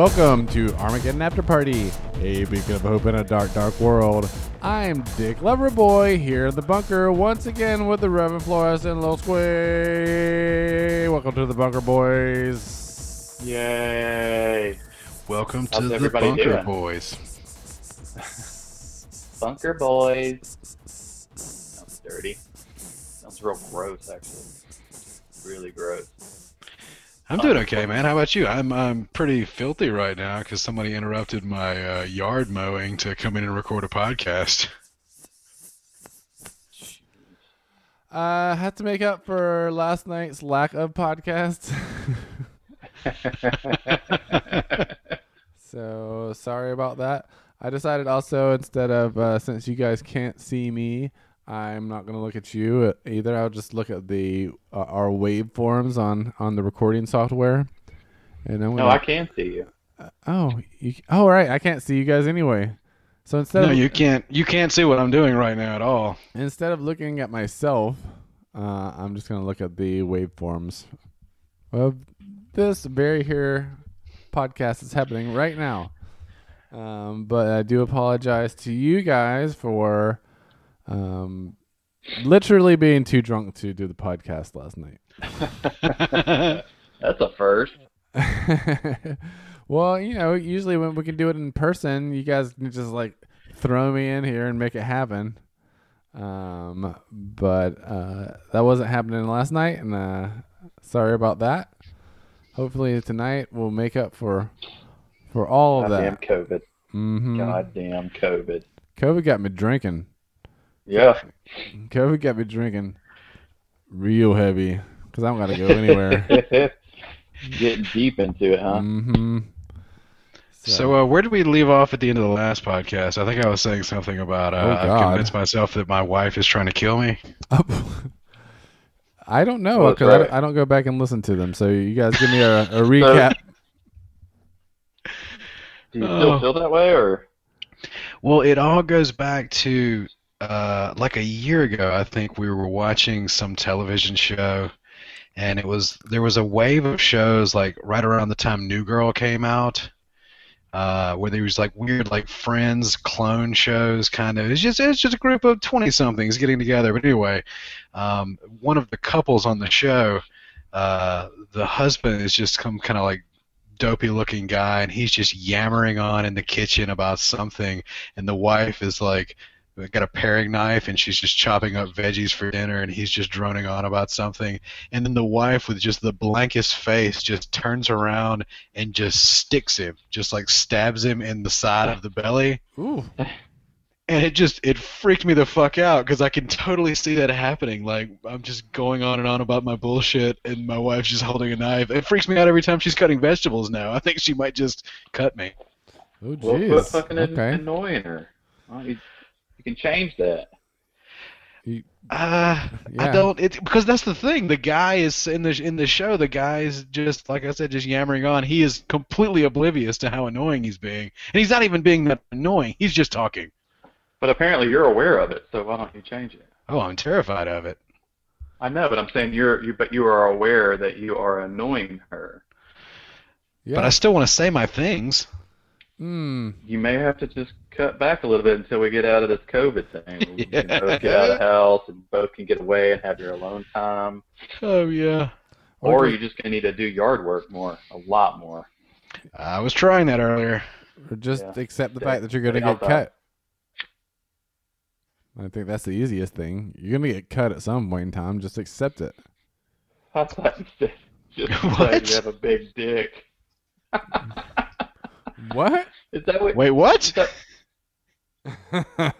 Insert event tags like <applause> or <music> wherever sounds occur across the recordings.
Welcome to Armageddon After Party, a beacon of hope in a dark, dark world. I'm Dick Loverboy here in the bunker once again with the Reverend Flores and Lil Squay. Welcome to the bunker, boys. Yay! Welcome How's to the Bunker doing? Boys. <laughs> Bunker boys. Sounds dirty. Sounds real gross, actually. Really gross. I'm doing okay, man. How about you? I'm I'm pretty filthy right now because somebody interrupted my uh, yard mowing to come in and record a podcast. I had to make up for last night's lack of podcasts. <laughs> so sorry about that. I decided also instead of uh, since you guys can't see me, I'm not gonna look at you either. I'll just look at the uh, our waveforms on on the recording software. And I'm no, gonna, I can't see you. oh you, oh right, I can't see you guys anyway. So instead no, of you can't you can't see what I'm doing right now at all. instead of looking at myself, uh, I'm just gonna look at the waveforms of this very here podcast that's happening right now. Um, but I do apologize to you guys for um, literally being too drunk to do the podcast last night. <laughs> That's a first. <laughs> well, you know, usually when we can do it in person, you guys can just like throw me in here and make it happen. Um, but uh, that wasn't happening last night, and uh, sorry about that. Hopefully tonight we'll make up for for all of Goddamn that. COVID. hmm Goddamn COVID. COVID got me drinking. Yeah. COVID got me drinking real heavy because I don't got to go anywhere. <laughs> Getting deep into it, huh? hmm So uh, where did we leave off at the end of the last podcast? I think I was saying something about uh, Oh, I've convinced myself that my wife is trying to kill me. <laughs> I don't know because I, right. don't- I don't go back and listen to them. So you guys give me a, a <laughs> recap. Do you still Oh. feel that way, or? Well, it all goes back to uh, like a year ago. I think we were watching some television show, and it was there was a wave of shows like right around the time New Girl came out, uh, where there was like weird like Friends clone shows, kind of. It's just it's just a group of twenty somethings getting together. But anyway, um, one of the couples on the show, uh, the husband is just some kind of like dopey looking guy and he's just yammering on in the kitchen about something and the wife is like got a paring knife and she's just chopping up veggies for dinner and he's just droning on about something and then the wife with just the blankest face just turns around and just sticks him just like stabs him in the side of the belly Ooh, and it just it freaked me the fuck out because I can totally see that happening. Like I'm just going on and on about my bullshit, and my wife's just holding a knife. It freaks me out every time she's cutting vegetables now. I think she might just cut me. oh, Well, jeez. fucking an- Okay. annoying her. Well, you, you can change that. Uh, Yeah. I don't. It because that's the thing. The guy is in the in the show. The guy is just like I said, just yammering on. He is completely oblivious to how annoying he's being, and he's not even being that annoying. He's just talking. But apparently you're aware of it, so why don't you change it? Oh, I'm terrified of it. I know, but I'm saying you're you, but you are aware that you are annoying her. Yeah. But I still want to say my things. Mm. You may have to just cut back a little bit until we get out of this COVID thing. We can <laughs> both get out of the house and both can get away and have your alone time. Oh yeah. Or Or you're just gonna need to do yard work more, a lot more. I was trying that earlier. Or just Yeah. accept the Yeah. fact that you're going to get cut. I think that's the easiest thing. You're going to get cut at some point in time. Just accept it. <laughs> I thought <laughs> you said just What? you have a big dick. What? Is that what? Wait, what? Is that, <laughs>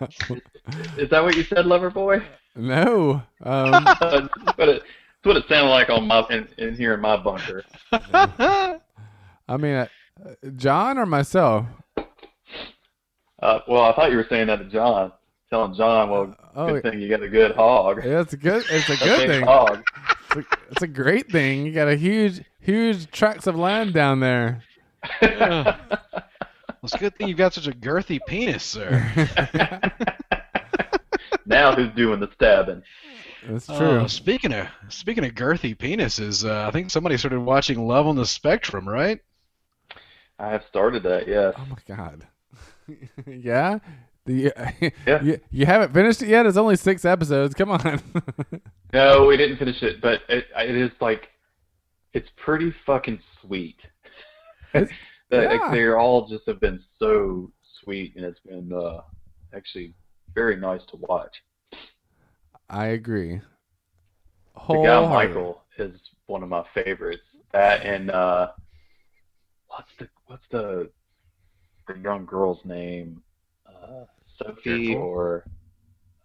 is that what you said, lover boy? no. Um, <laughs> that's what it, that's what it sounded like on my in, in here in my bunker. I mean, uh, John or myself? Uh, well, I thought you were saying that to John, telling John, well, Oh, good thing you got a good hog. yeah, it's a good. It's a A good big thing. hog. It's a, it's a great thing. You got a huge, huge tracts of land down there. Yeah. Well, it's a good thing you've got such a girthy penis, sir. <laughs> now who's doing the stabbing? That's true. Oh, speaking of speaking of girthy penises, uh, I think somebody started watching Love on the Spectrum, right? I have started that. Yes. Oh my god. <laughs> yeah. The <laughs> Yeah. you, you haven't finished it yet. It's only six episodes. Come on. No, we didn't finish it, but it, it is like it's pretty fucking sweet. It's- They- yeah. They're all just have been so sweet, and it's been uh, actually very nice to watch. I agree. The guy Wholeheartedly. Michael is one of my favorites. That and uh, what's the what's the the young girl's name? Uh, Sophie or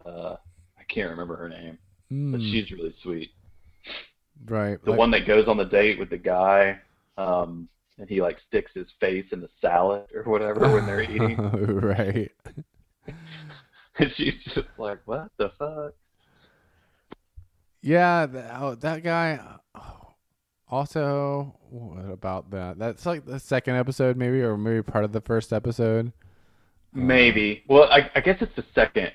uh, I can't remember her name, but Mm, she's really sweet. right. The like- one that goes on the date with the guy, um, and he like sticks his face in the salad or whatever when they're <laughs> eating. right. <laughs> and she's just like, "What the fuck?" Yeah, th- oh, that guy. oh, Also, what about that? That's like the second episode, maybe, or maybe part of the first episode. Maybe. Um, well, I, I guess it's the second.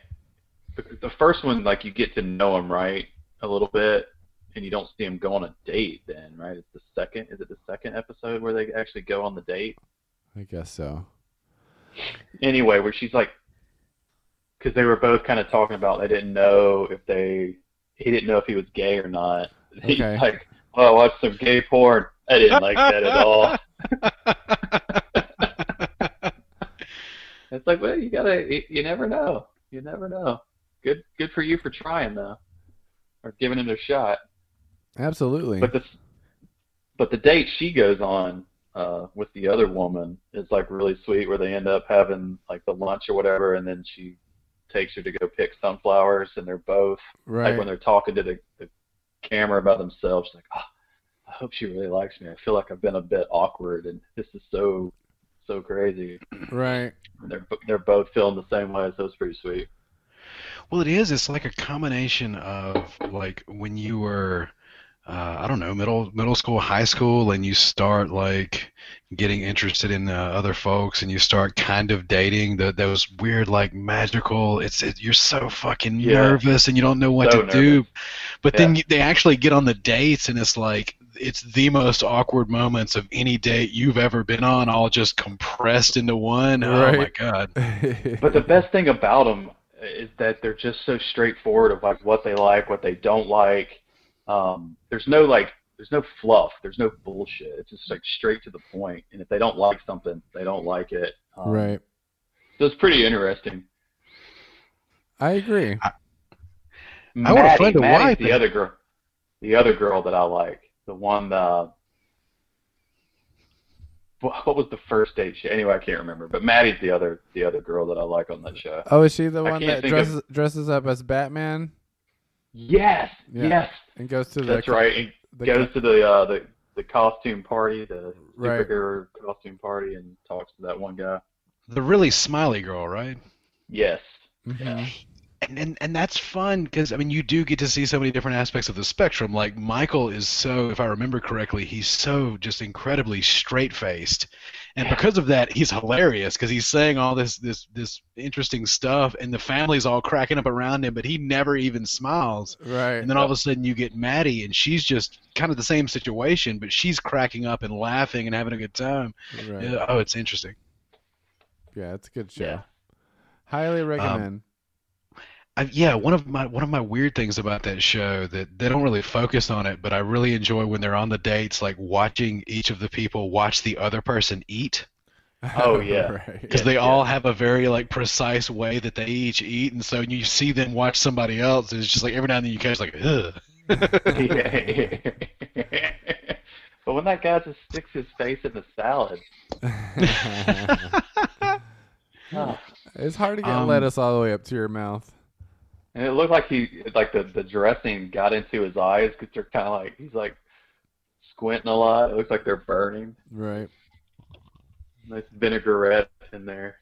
The first one, like you get to know him right a little bit, and you don't see them go on a date. Then, right? It's the second. Is it the second episode where they actually go on the date? I guess so. Anyway, where she's like, because they were both kind of talking about they didn't know if they, he didn't know if he was gay or not. <laughs> He's Okay. like, "Oh, I watched some gay porn. I didn't like that at all." <laughs> It's like, well, you gotta, you never know. You never know. Good, good for you for trying though, or giving it a shot. Absolutely. But the, but the date she goes on uh, with the other woman is like really sweet, where they end up having like the lunch or whatever, and then she takes her to go pick sunflowers, and they're both right. like when they're talking to the, the camera about themselves, she's like, oh, I hope she really likes me. I feel like I've been a bit awkward, and this is so, so crazy. right. And they're they're both feeling the same way, so it's pretty sweet. Well, it is. It's like a combination of like when you were, uh, I don't know, middle middle school, high school, and you start like getting interested in uh, other folks, and you start kind of dating the, those weird like magical. It's it, you're so fucking Yeah. nervous, and you don't know what So to do. nervous. But then you, they actually get on the dates, and it's like it's the most awkward moments of any date you've ever been on, all just compressed into one. Oh my god. <laughs> But the best thing about them is that they're just so straightforward of like what they like, what they don't like. Um, there's no like, there's no fluff, there's no bullshit. It's just like straight to the point. And if they don't like something, they don't like it. Um, right. So it's pretty interesting. I agree. I want a Maddie, friend to Maddie's wipe the it. other girl, the other girl that I like, the one. Uh, what what was the first date? She, anyway, I can't remember. But Maddie's the other, the other girl that I like on that show. Oh, is she the I one that think of- dresses dresses up as Batman Yes, Yeah. yes, and goes to the that's right. And the goes to the uh, the the costume party, the Right. superhero costume party, and talks to that one guy. The really smiley girl, right? Yes. Mhm. And and, and that's fun because I mean you do get to see so many different aspects of the spectrum. Like Michael is so, if I remember correctly, he's so just incredibly straight faced, and Yeah. because of that, he's hilarious because he's saying all this this this interesting stuff, and the family's all cracking up around him, but he never even smiles. Right. And then all of a sudden you get Maddie, and she's just kind of the same situation, but she's cracking up and laughing and having a good time. right. Yeah, oh, it's interesting. Yeah, it's a good show. Yeah. Highly um, recommend. I, yeah, one of my one of my weird things about that show that they don't really focus on it, but I really enjoy when they're on the dates, like watching each of the people watch the other person eat, <laughs> Oh, yeah. right. because Yes, they all have a very like precise way that they each eat, and so when you see them watch somebody else, it's just like every now and then you catch like, ugh. <laughs> <laughs> but when that guy just sticks his face in the salad, oh, it's hard to get Um, lettuce all the way up to your mouth. And it looked like he like the the dressing got into his eyes because they're kind of like he's like squinting a lot. It looks like they're burning. Right. Nice vinaigrette in there.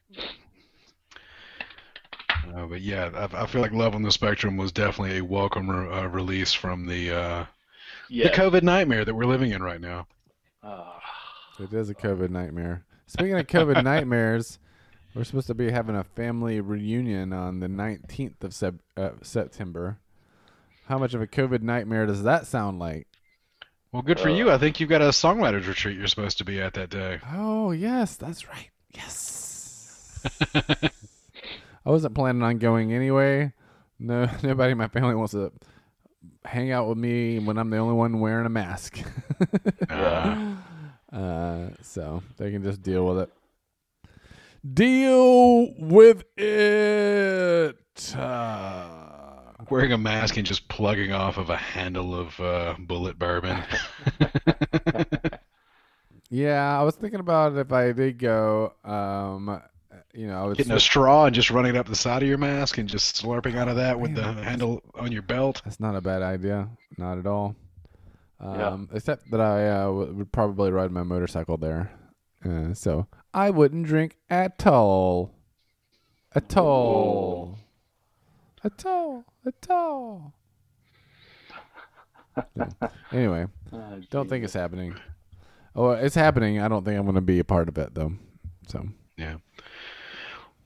Uh, but yeah, I, I feel like Love on the Spectrum was definitely a welcome re- uh, release from the uh, Yeah. the COVID nightmare that we're living in right now. Ah. It is a COVID nightmare. Speaking of COVID <laughs> nightmares, we're supposed to be having a family reunion on the 19th of sep- uh, September. How much of a COVID nightmare does that sound like? Well, good for Uh. you. I think you've got a songwriters retreat you're supposed to be at that day. Oh yes, that's right. Yes. <laughs> I wasn't planning on going anyway. No, <laughs> nobody in my family wants to hang out with me when I'm the only one wearing a mask. <laughs> Uh, uh, so they can just deal with it. Deal with it. Uh, wearing a mask and just plugging off of a handle of uh, Bulleit bourbon. <laughs> yeah, I was thinking about if I did go. Um, you know, I would Getting a straw and just running it up the side of your mask and just slurping out of that with the handle on your belt. That's not a bad idea. Not at all. Yeah. Um, Except that I uh, w- would probably ride my motorcycle there. Uh, so I wouldn't drink at all. At all. At all. At all. <laughs> Anyway, Oh, don't think it's happening. Oh, it's happening. I don't think I'm going to be a part of it, though. So, yeah.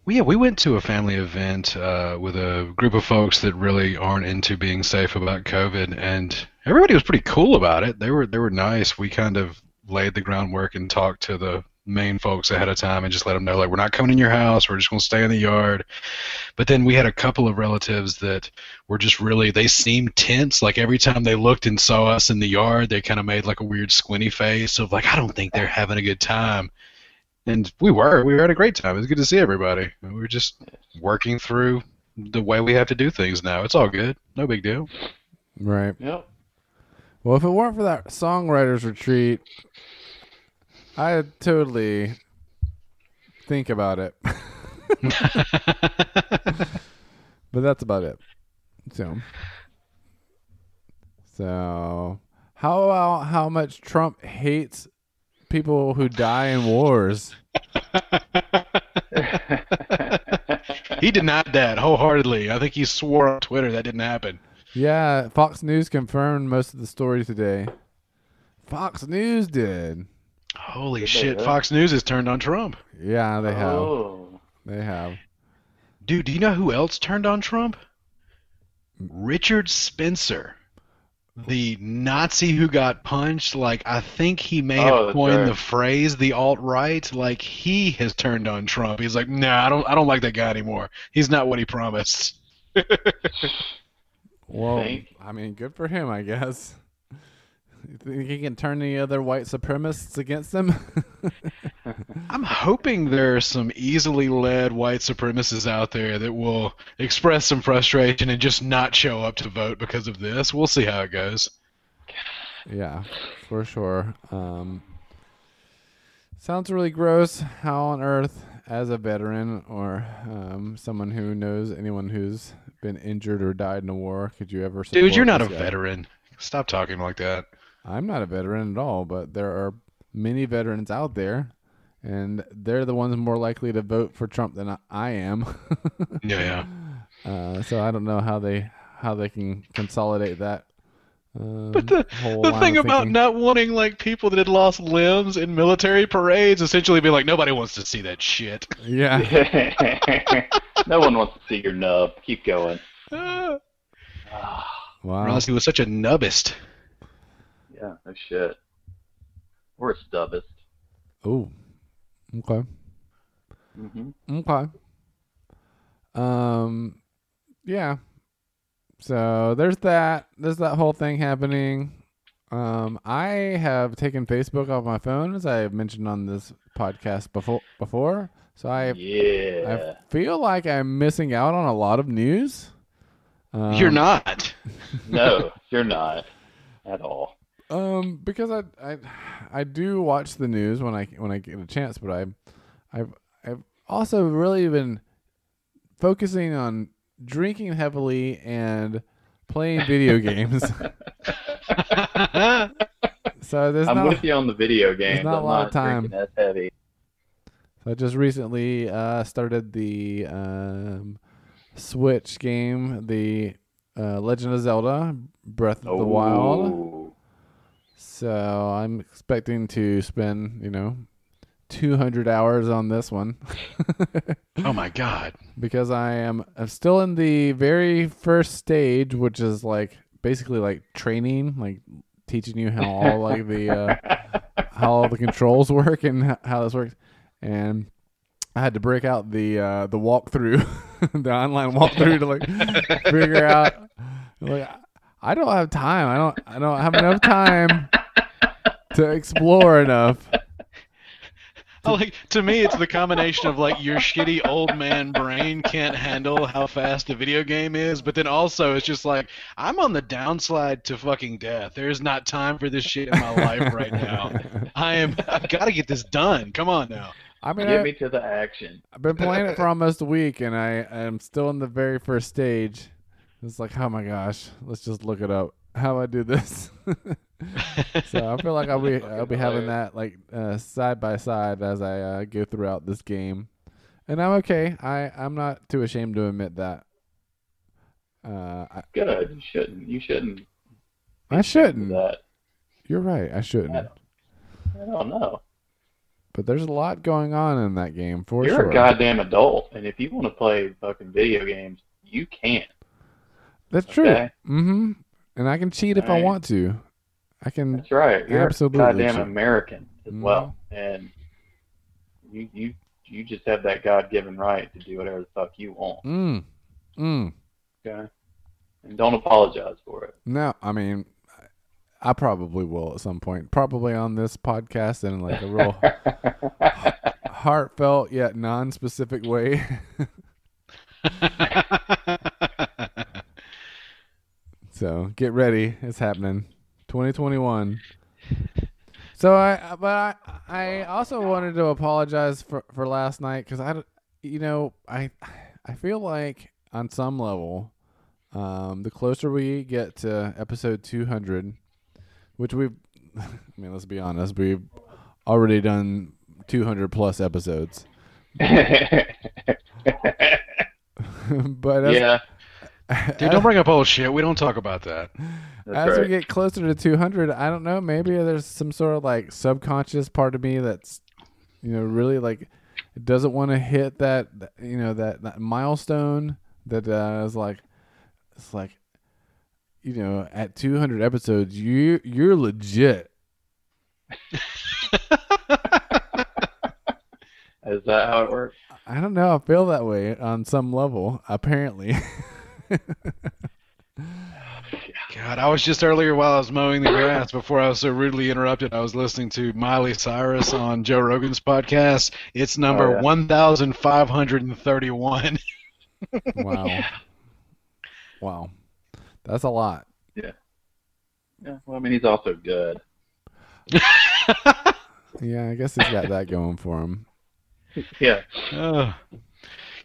Well, yeah, we went to a family event uh, with a group of folks that really aren't into being safe about COVID, and everybody was pretty cool about it. They were they were nice. We kind of laid the groundwork and talked to the main folks ahead of time and just let them know like we're not coming in your house. We're just going to stay in the yard. But then we had a couple of relatives that were just really they seemed tense. Like every time they looked and saw us in the yard, they kind of made like a weird squinty face of like I don't think they're having a good time. And we were. We were having a great time. It was good to see everybody. We were just working through the way we have to do things now. It's all good. No big deal. right. Yep. Well, if it weren't for that songwriters retreat, I'd totally think about it. <laughs> but that's about it. So, so how about how much Trump hates people who die in wars? <laughs> he denied that wholeheartedly. I think he swore on Twitter that didn't happen. Yeah, Fox News confirmed most of the story today. Fox News did. Holy Did shit! Fox News has turned on Trump. Yeah, they have. Oh. They have. Dude, do you know who else turned on Trump? Richard Spencer, the Nazi who got punched. Like I think he may Oh, have coined right. the phrase "the alt right." Like he has turned on Trump. He's like, nah, I don't, I don't like that guy anymore. He's not what he promised. <laughs> Well, think? I mean, good for him, I guess. You think he can turn any other white supremacists against them? <laughs> I'm hoping there are some easily led white supremacists out there that will express some frustration and just not show up to vote because of this. We'll see how it goes. yeah, for sure. Um, sounds really gross. How on earth, as a veteran or um, someone who knows anyone who's been injured or died in a war, could you ever? Dude, you're not a guy? veteran. Stop talking like that. I'm not a veteran at all, but there are many veterans out there, and they're the ones more likely to vote for Trump than I- I am. <laughs> Yeah, yeah. Uh, so I don't know how they how they can consolidate that. Um, But the, the thing about thinking. not wanting like people that had lost limbs in military parades essentially be like nobody wants to see that shit. <laughs> yeah, <laughs> no one wants to see your nub. Keep going. Ah, wow, realized he was such a nubbist. Yeah, no shit. Or a stubbist. oh, okay, hmm okay, um, yeah. So there's that. There's that whole thing happening. Um, I have taken Facebook off my phone, as I have mentioned on this podcast before. Before, so I Yeah. I feel like I'm missing out on a lot of news. Um, You're not. <laughs> no, you're not at all. Um, because I I I do watch the news when I when I get a chance, but I I've I've also really been focusing on drinking heavily and playing video <laughs> games. <laughs> so there's I'm not. with you on the video games. not a I'm lot not of time. heavy. So I just recently uh, started the um, Switch game, the uh, Legend of Zelda: Breath of the Wild. So I'm expecting to spend, you know, 200 hours on this one <laughs> oh my god. because I am I'm still in the very first stage, which is like basically like training, like teaching you how all like the uh, <laughs> how all the controls work and how this works. And I had to break out the uh, the walkthrough, <laughs> the online walkthrough to like figure out. Like I don't have time. I don't. I don't have enough time to explore enough. I <laughs> like to me, it's the combination of like your shitty old man brain can't handle how fast a video game is, but then also it's just like I'm on the downslide to fucking death. There's not time for this shit in my life right now. I am. I've got to get this done. Come on now. I mean, Get I, me to the action. I've been playing it for almost a week, and I am still in the very first stage. It's like, oh my gosh, let's just look it up. How I do this. <laughs> so I feel like I'll be <laughs> I'll be having that like uh, side by side as I uh, go throughout this game, and I'm okay. I I'm not too ashamed to admit that. Uh, I, Good. You shouldn't. You shouldn't. I shouldn't. That. You're right. I shouldn't. I I don't know. But there's a lot going on in that game for You're sure. a goddamn adult, and if you want to play fucking video games, you can. That's true. Okay. Mm-hmm. And I can cheat if I want to. I can. That's right. You're Absolutely a goddamn true. American as Mhm. well, and you you you just have that God-given right to do whatever the fuck you want. Mm. Mm. Okay. And don't apologize for it. No, I mean, I probably will at some point. Probably on this podcast in like a real <laughs> heartfelt yet non-specific way. <laughs> <laughs> so get ready, it's happening, 2021. So I, but I, I also wanted to apologize for for last night because I, you know, I, I feel like on some level, um, the closer we get to episode 200, which we've, <laughs> I mean, let's be honest, we've already done 200 plus episodes. <laughs> <laughs> but as, yeah, Dude, don't bring up old shit. We don't talk about that. that's as right. we get closer to 200, I don't know, maybe there's some sort of like subconscious part of me that's, you know, really like doesn't want to hit that, you know, that, that milestone that uh, is like, it's like, you know, at 200 episodes, you you're legit. <laughs> Is that how it works? I don't know. I feel that way on some level, apparently. <laughs> God, I was just earlier while I was mowing the grass before I was so rudely interrupted. I was listening to Miley Cyrus on Joe Rogan's podcast. It's number Oh, yeah. 1,531. wow. <laughs> Wow. That's a lot. Yeah. Yeah. Well, I mean, he's also good. <laughs> Yeah, I guess he's got that going for him. Yeah. Oh,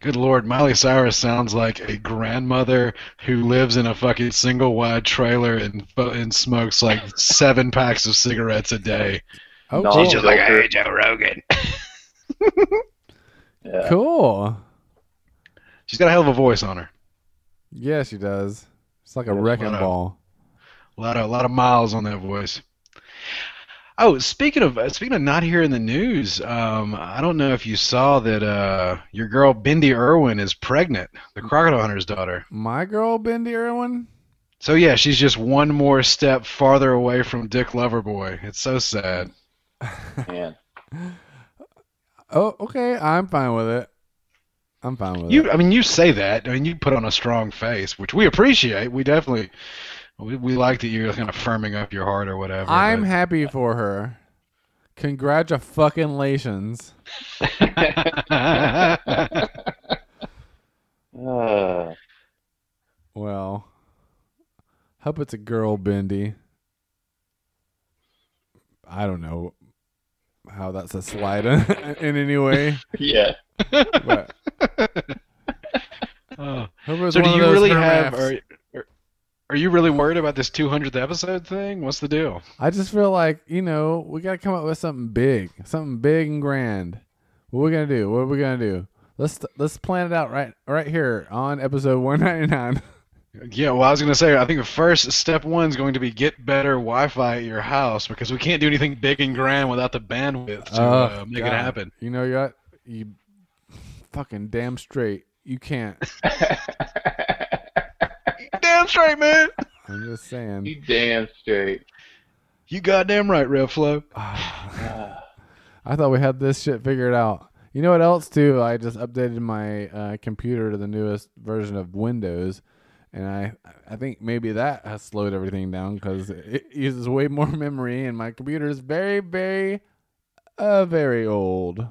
good lord, Miley Cyrus sounds like a grandmother who lives in a fucking single wide trailer and and smokes like seven packs of cigarettes a day. Oh, No, cool. She's just like, "Hey, Joe Rogan. <laughs> <laughs> Yeah. cool. She's got a hell of a voice on her. Yeah, she does. It's like a Yeah, wrecking wow. ball. A lot of a lot of miles on that voice. Oh, speaking of uh, speaking of not hearing the news, um, I don't know if you saw that uh, your girl Bindi Irwin is pregnant, the crocodile hunter's daughter. My girl, Bindi Irwin. So yeah, she's just one more step farther away from Dick Loverboy. It's so sad. Man. <laughs> Oh, okay. I'm fine with it. I'm fine with You, it. I mean, you say that. I mean, you put on a strong face, which we appreciate. We definitely, we, we like that you're kind of firming up your heart or whatever. I'm but- happy for her. Congratulations. Uh, <laughs> Well, hope it's a girl, Bindi. I don't know how that's a slide in, <laughs> in any way, yeah. but Oh. hope it So one do of you those really have? maps. Are, are, are you really worried about this 200th episode thing? What's the deal? I just feel like you know we got to come up with something big, something big and grand. What are we gonna do? What are we gonna do? Let's let's plan it out right right here on episode 199. <laughs> Yeah, well, I was gonna say, I think the first step one is going to be get better Wi-Fi at your house because we can't do anything big and grand without the bandwidth to Oh, uh, make God. it happen. You know what? You fucking damn straight. You can't. <laughs> Damn straight, man. I'm just saying. you damn straight. You goddamn right, RevFlow. Uh, <sighs> I thought we had this shit figured out. You know what else too? I just updated my uh, computer to the newest version of Windows, and I I think maybe that has slowed everything down because it uses way more memory, and my computer is very very uh very old.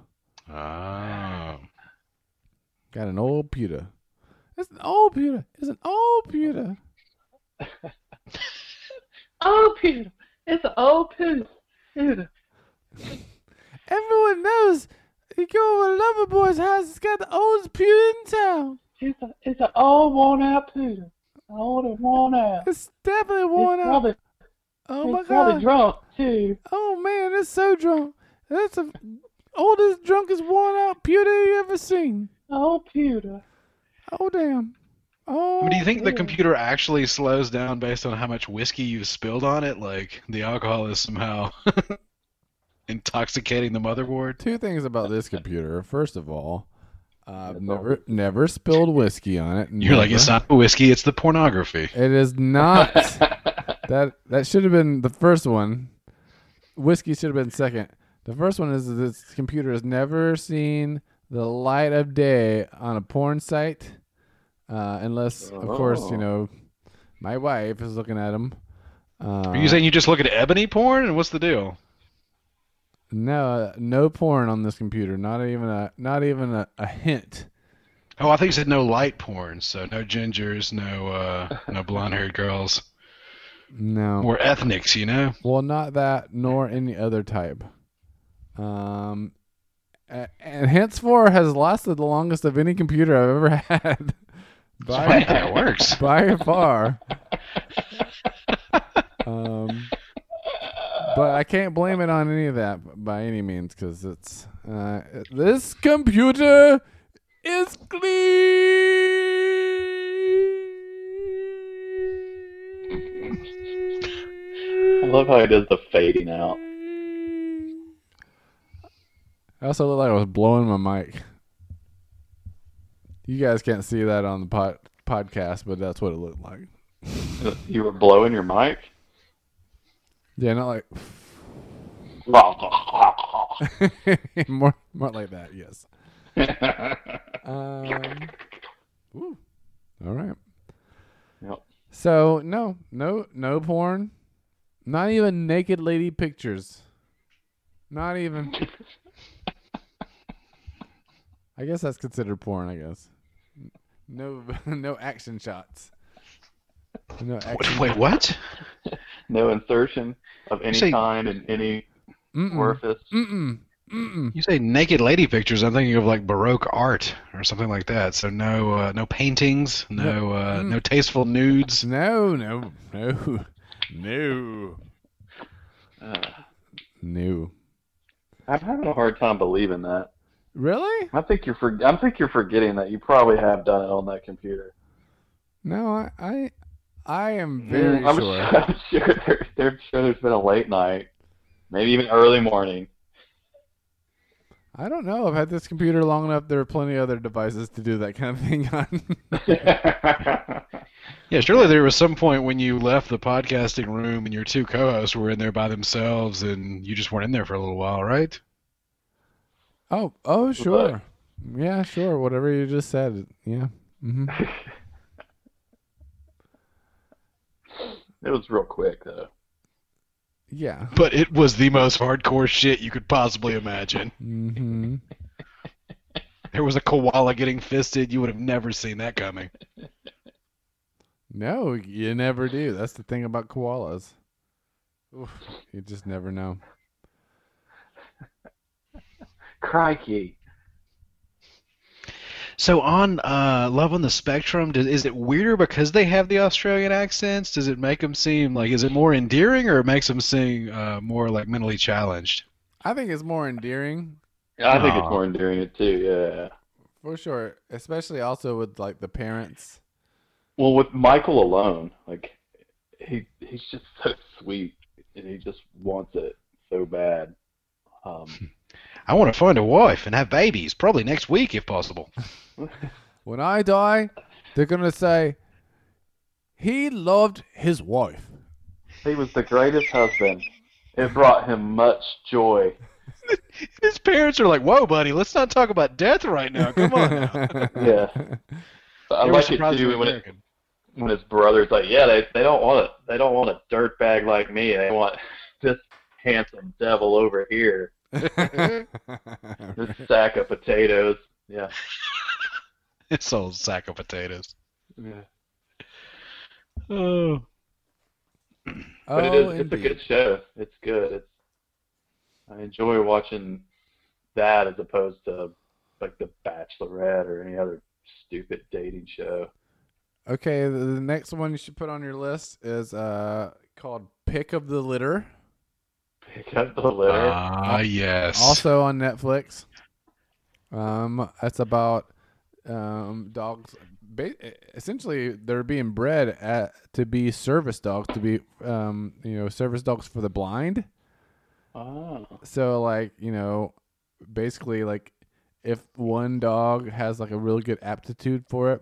Oh. Got an old pewter. It's an old pewter. It's an old pewter. Oh, Peter, it's an old Peter. Everyone knows you go over to Loverboy's house. It's got the oldest pewter in town. It's a, it's an old worn out Peter. Old and worn out. It's definitely worn he's out. Probably, Oh my he's probably god. drunk too. Oh man, it's so drunk. That's the oldest, drunkest, worn out pewter you ever seen. Old Peter. Oh damn. Oh. I mean, do you think the computer actually slows down based on how much whiskey you've spilled on it? Like the alcohol is somehow <laughs> intoxicating the motherboard? Two things about this computer. First of all, I've never never spilled whiskey on it. You're like, it's not the whiskey, it's the pornography. It is not. <laughs> that that should have been the first one. Whiskey should have been second. The first one is this computer has never seen the light of day on a porn site, uh, unless, of course, you Oh. know, my wife is looking at them. Uh, Are you saying you just look at ebony porn? And what's the deal? no? No porn on this computer. Not even a not even a, a hint. Oh, I think you said no light porn, so no gingers, no uh, no blonde-haired girls, No. or ethnics, you know. Well, not that, nor any other type. Um, and henceforth has lasted the longest of any computer I've ever <laughs> had. By, that <laughs> works. by far. <laughs> Um, but I can't blame it on any of that by any means because it's uh, this computer is clean. I love how he does the fading out. I also look like I was blowing my mic. You guys can't see that on the pod, podcast, but that's what it looked like. <laughs> You were blowing your mic. Yeah, not like <laughs> <laughs> more, more like that. Yes. Um. Ooh. All right. Yep. So no, no, no porn. Not even naked lady pictures. Not even. I guess that's considered porn. I guess. No, <laughs> no action shots. No Wait, action. wait, what? <laughs> no insertion of any say- kind in any Mm-mm. orifice. Mm-mm. Mm-mm. You say naked lady pictures, I'm thinking of like Baroque art or something like that. So no, uh, no paintings, no, uh, Mm. no tasteful nudes. No, no, no, <laughs> no, Uh, no. I'm having a hard time believing that. Really? I think you're for, I think you're forgetting that you probably have done it on that computer. No, I, I, I am very Mm, I'm sure. <laughs> I'm sure there, there, sure there's been a late night, maybe even early morning. I don't know. I've had this computer long enough. There are plenty of other devices to do that kind of thing on. <laughs> Yeah, surely there was some point when you left the podcasting room and your two co-hosts were in there by themselves and you just weren't in there for a little while, right? Oh, oh, sure. Yeah, sure. Whatever you just said. Yeah. hmm <laughs> it was real quick though. Yeah. But it was the most hardcore shit you could possibly imagine. hmm <laughs> There was a koala getting fisted. You would have never seen that coming. No, you never do. That's the thing about koalas. Oof, you just never know. Crikey. So on uh, Love on the Spectrum, does, is it weirder because they have the Australian accents? Does it make them seem like is it more endearing or it makes them seem uh, more like mentally challenged? I think it's more endearing Yeah, I think Aw. it's more endearing it too. Yeah. for sure, especially also with like the parents. Well, with Michael alone, like he he's just so sweet, and he just wants it so bad. Um, <laughs> I want to find a wife and have babies, probably next week if possible. <laughs> When I die, they're gonna say he loved his wife. he was the greatest husband it brought him much joy. <laughs> His parents are like, "Whoa, buddy, let's not talk about death right now. Come on." Now. <laughs> Yeah. But I They like it too when it, when his brother's like, yeah, they they don't want a they don't want a dirt bag like me. They want this handsome devil over here. <laughs> This sack of potatoes. Yeah. <laughs> It's old sack of potatoes. yeah. Oh. But it is Oh, it's a good show. It's good. It's I enjoy watching that as opposed to like The Bachelorette or any other stupid dating show. Okay, the, the next one you should put on your list is uh called Pick of the Litter, Pick up the litter. Ah, yes. also on Netflix. Um, it's about um dogs. Ba- essentially, they're being bred at, to be service dogs, to be um you know service dogs for the blind. oh. So like you know, basically like if one dog has like a really good aptitude for it,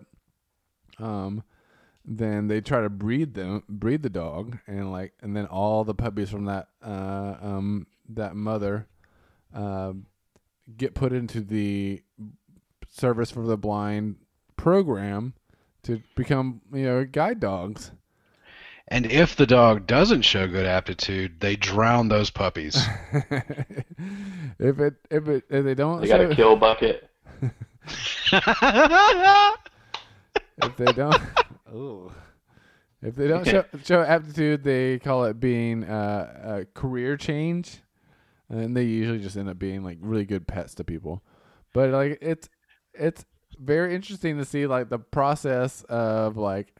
um, then they try to breed them, breed the dog, and like and then all the puppies from that uh um that mother, um, get put into the service for the blind program to become you know guide dogs. And if the dog doesn't show good aptitude, they drown those puppies. <laughs> if it if it if they don't They got a kill bucket. <laughs> if they don't ooh. if they don't show, <laughs> show aptitude they call it being uh, a career change. And they usually just end up being like really good pets to people. But like it's it's very interesting to see like the process of like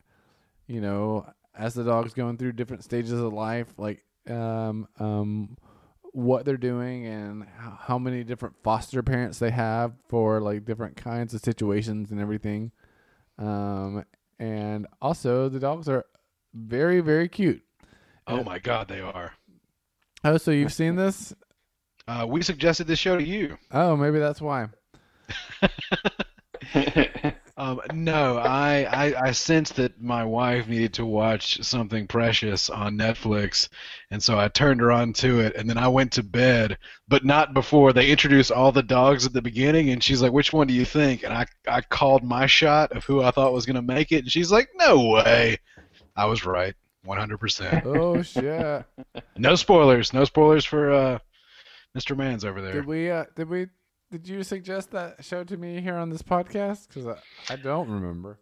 you know as the dog's going through different stages of life like um um what they're doing and how many different foster parents they have for like different kinds of situations and everything. Um, and also the dogs are very, very cute. oh my God, they are. Oh, so you've seen this? <laughs> Uh, we suggested this show to you. Oh, maybe that's why. <laughs> Um, no, I, I I sensed that my wife needed to watch something precious on Netflix, and so I turned her on to it, and then I went to bed, but not before they introduced all the dogs at the beginning, and she's like, "Which one do you think?" And I I called my shot of who I thought was gonna make it, and she's like, "No way." I was right, 100%. Oh shit! No spoilers, no spoilers for uh, Mr. Mans over there. did we? Uh, did we? Did you suggest that show to me here on this podcast? Because I, I don't remember.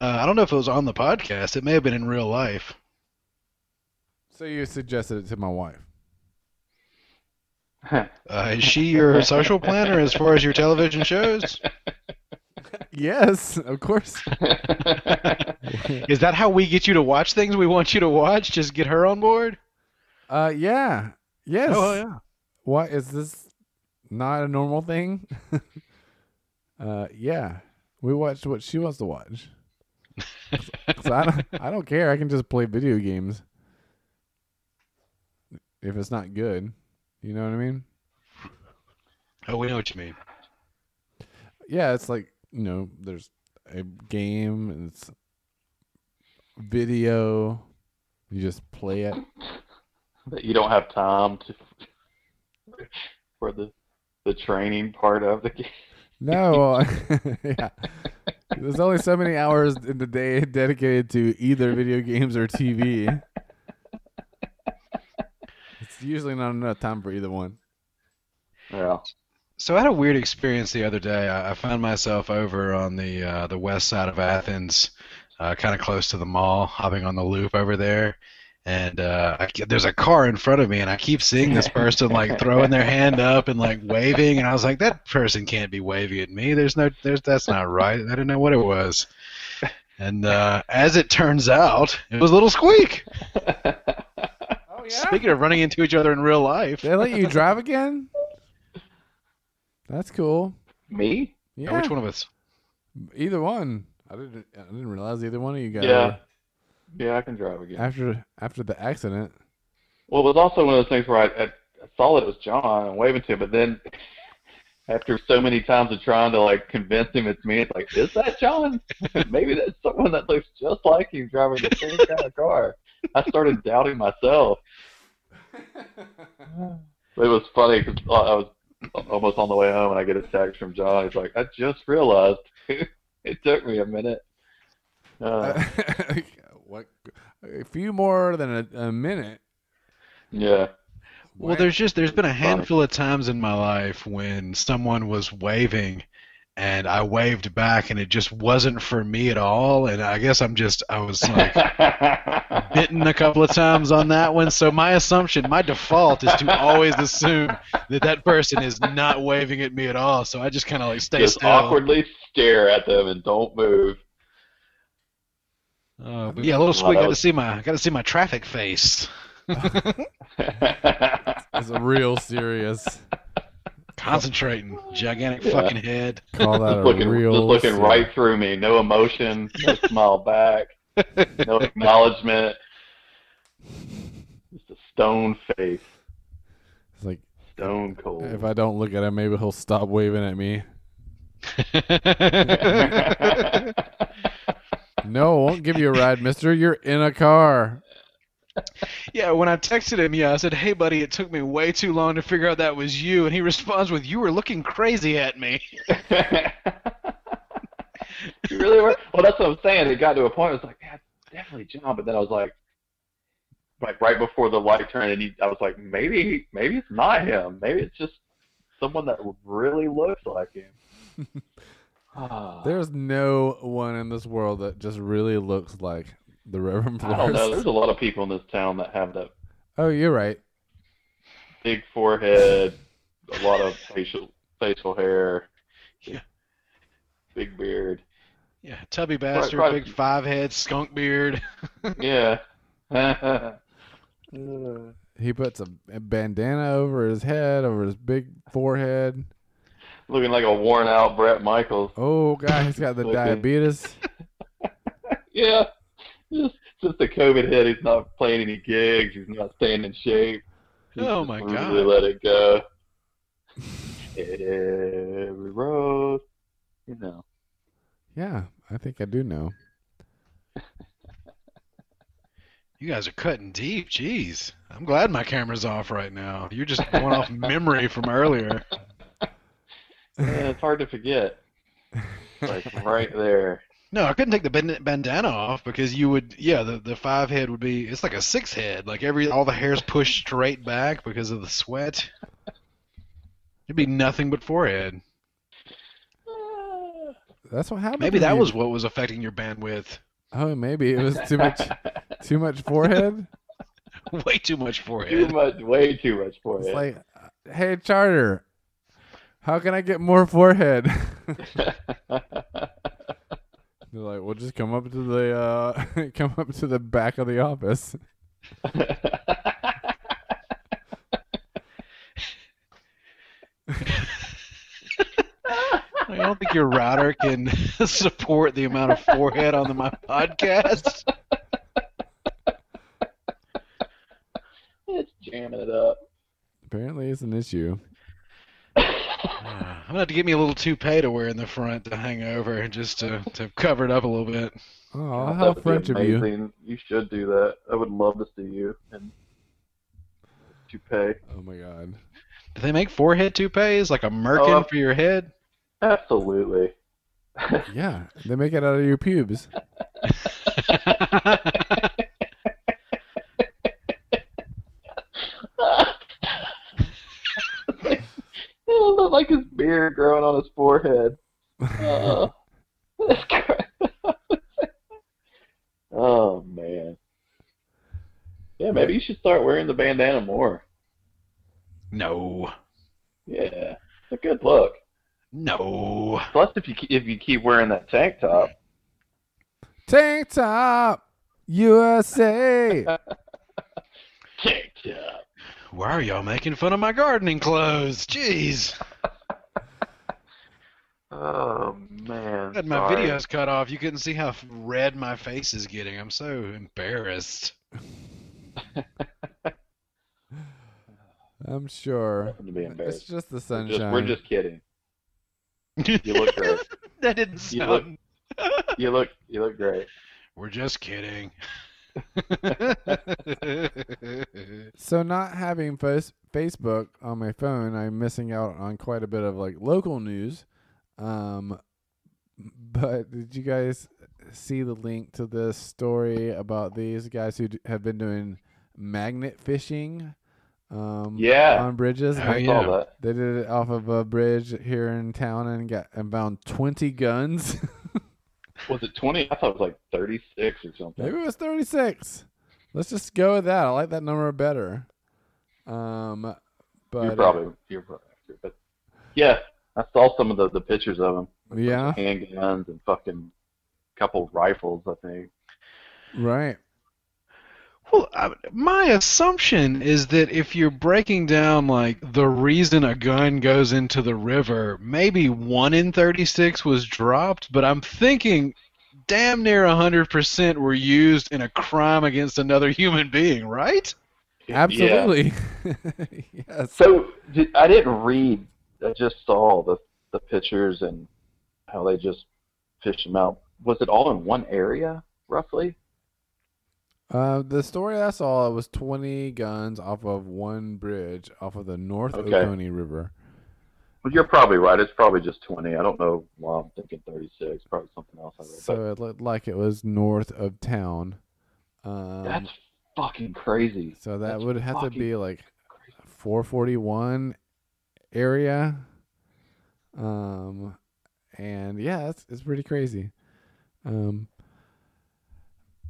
Uh, I don't know if it was on the podcast. It may have been in real life. So you suggested it to my wife. Uh, is she your social planner as far as your television shows? <laughs> Yes, of course. <laughs> Is that how we get you to watch things we want you to watch? Just get her on board? Uh, yeah. Yes. Oh, yeah. What is this? Not a normal thing. <laughs> uh, yeah. We watched what she wants to watch. <laughs> 'Cause I don't, I don't care. I can just play video games. If it's not good, you know what I mean? Oh, we know what you mean. Yeah, it's like you know, there's a game and it's video. You just play it. that you don't have time to <laughs> for the the training part of the <laughs> game. No, <laughs> <laughs> yeah. There's only so many hours in the day dedicated to either video games or TV. It's usually not enough time for either one. Yeah. So I had a weird experience the other day. I, I found myself over on the uh, the west side of Athens, uh, kind of close to the mall, hopping on the loop over there. And uh, I, there's a car in front of me, and I keep seeing this person like throwing their hand up and like waving, and I was like, that person can't be waving at me. There's no, there's that's not right. I didn't know what it was. And uh, as it turns out, it was Little Squeak. Oh yeah. Speaking of running into each other in real life, They let you drive again? That's cool. Me? Yeah. which one of us? Either one. I didn't. I didn't realize either one of you guys. Yeah. were- Yeah, I can drive again. After after the accident. Well, it was also one of those things where I, I, I saw that it was John and waving to him, but then <laughs> after so many times of trying to like convince him it's me, it's like, is that John? <laughs> Maybe that's someone that looks just like you driving the same kind of car. I started doubting myself. <laughs> It was funny because I was almost on the way home and I get a text from John. He's like, "I just realized it took me a minute." Uh, what? A few more than a, a minute. yeah. Well, What? there's just there's been a handful of times in my life when someone was waving and I waved back and it just wasn't for me at all and I guess I'm just I was like <laughs> bitten a couple of times on that one so my assumption my default is to always assume that that person is not waving at me at all so I just kind of like stay just still. awkwardly stare at them and don't move. Uh, but yeah, a little squeak. sweet got to see my got to see my traffic face. <laughs> It's a real serious. <laughs> Concentrating, gigantic Yeah. fucking head. Call that just a looking, real. just looking ser- right through me. No emotion. No <laughs> smile back. No acknowledgement. Just a stone face. It's like Stone cold. if I don't look at him, maybe he'll stop waving at me. No, I won't give you a ride, Mister. You're in a car. Yeah, when I texted him, yeah, I said, "Hey, buddy, it took me way too long to figure out that was you," and he responds with, "You were looking crazy at me." <laughs> you really were? Well, that's what I'm saying. It got to a point. I was like, yeah, it's definitely John. But then I was like, like right before the light turned, and he, I was like, maybe, maybe it's not him. Maybe it's just someone that really looks like him. <laughs> Ah, There's no one in this world that just really looks like the Reverend I don't know. There's a lot of people in this town that have that Oh, you're right. big forehead, a lot of facial facial hair, Yeah. big beard. Yeah, tubby bastard, right. big five head, skunk beard. <laughs> Yeah. He puts a, a bandana over his head, over his big forehead. Looking like a worn out Bret Michaels. Oh, God, he's got the diabetes. <laughs> Yeah. Just since the COVID hit, he's not playing any gigs. He's not staying in shape. He's Oh, just my really God. let it go. <laughs> Every road, you know. Yeah, I think I do know. <laughs> You guys are cutting deep. Jeez, I'm glad my camera's off right now. You're just going off memory from earlier. Yeah, it's hard to forget. Like right there. No, I couldn't take the bandana off because you would, yeah, the, the five head would be, it's like a six head. Like every, all the hair's pushed straight back because of the sweat. It'd be nothing but forehead. That's what happened. Maybe that you. was what was affecting your bandwidth. Oh, maybe it was too much. <laughs> too much forehead. Way too much forehead. too forehead. much, way too much forehead. It's like, hey, Charter, how can I get more forehead? <laughs> <laughs> They're like, well, just come up to the uh, <laughs> come up to the back of the office. I don't think your router can support the amount of forehead on the, my podcast. it's jamming it up. Apparently, it's an issue. I'm gonna have to get me a little toupee to wear in the front to hang over, and just to to cover it up a little bit. Oh, That how would be French of you. You should do that. I would love to see you and toupee. Oh my god. Do they make forehead toupees like a merkin Oh, for your head? Absolutely. Yeah, they make it out of your pubes. <laughs> it looked like his beard growing on his forehead. Uh, <laughs> oh man. Yeah, maybe you should start wearing the bandana more. no, Yeah, it's a good look. no. Plus, if you if you keep wearing that tank top, Tank top, USA. <laughs> tank top. Why are y'all making fun of my gardening clothes? Jeez, Oh man. I had my sorry. videos cut off. You couldn't see how red my face is getting. I'm so embarrassed. <laughs> I'm sure. Nothing to be It's just the We're sunshine. just, we're just kidding. You look <laughs> great. that didn't You look- You look you look great. We're just kidding. <laughs> So not having face- Facebook on my phone, I'm missing out on quite a bit of like local news. Um, <laughs> but did you guys see the link to this story about these guys who d- have been doing magnet fishing? Um, Yeah. on bridges. Oh, I They- yeah. saw that. They did it off of a bridge here in town and got and found twenty guns. <laughs> Was it 20? I thought it was like 36 or something. Maybe it was 36. Let's just go with that. I like that number better. Um, but you're uh, probably you're probably accurate, but yeah, I saw some of the the pictures of them. yeah, handguns and fucking couple rifles. I think. right. Well, I, my assumption is that if you're breaking down like the reason a gun goes into the river, maybe one in 36 was dropped, but I'm thinking damn near 100% were used in a crime against another human being, right? Yeah. Absolutely. <laughs> yes. So I didn't read. I just saw the the pictures and how they just fished them out. Was it all in one area, roughly? Uh, the story I saw was 20 guns off of one bridge off of the North Okay. Oconee River. Well, you're probably right. It's probably just 20. I don't know why I'm thinking 36. Probably something else. I read. So it looked like it was north of town. Um, that's fucking crazy. so that that's would have to be like 441 area. Um, and yeah, it's it's pretty crazy. Um,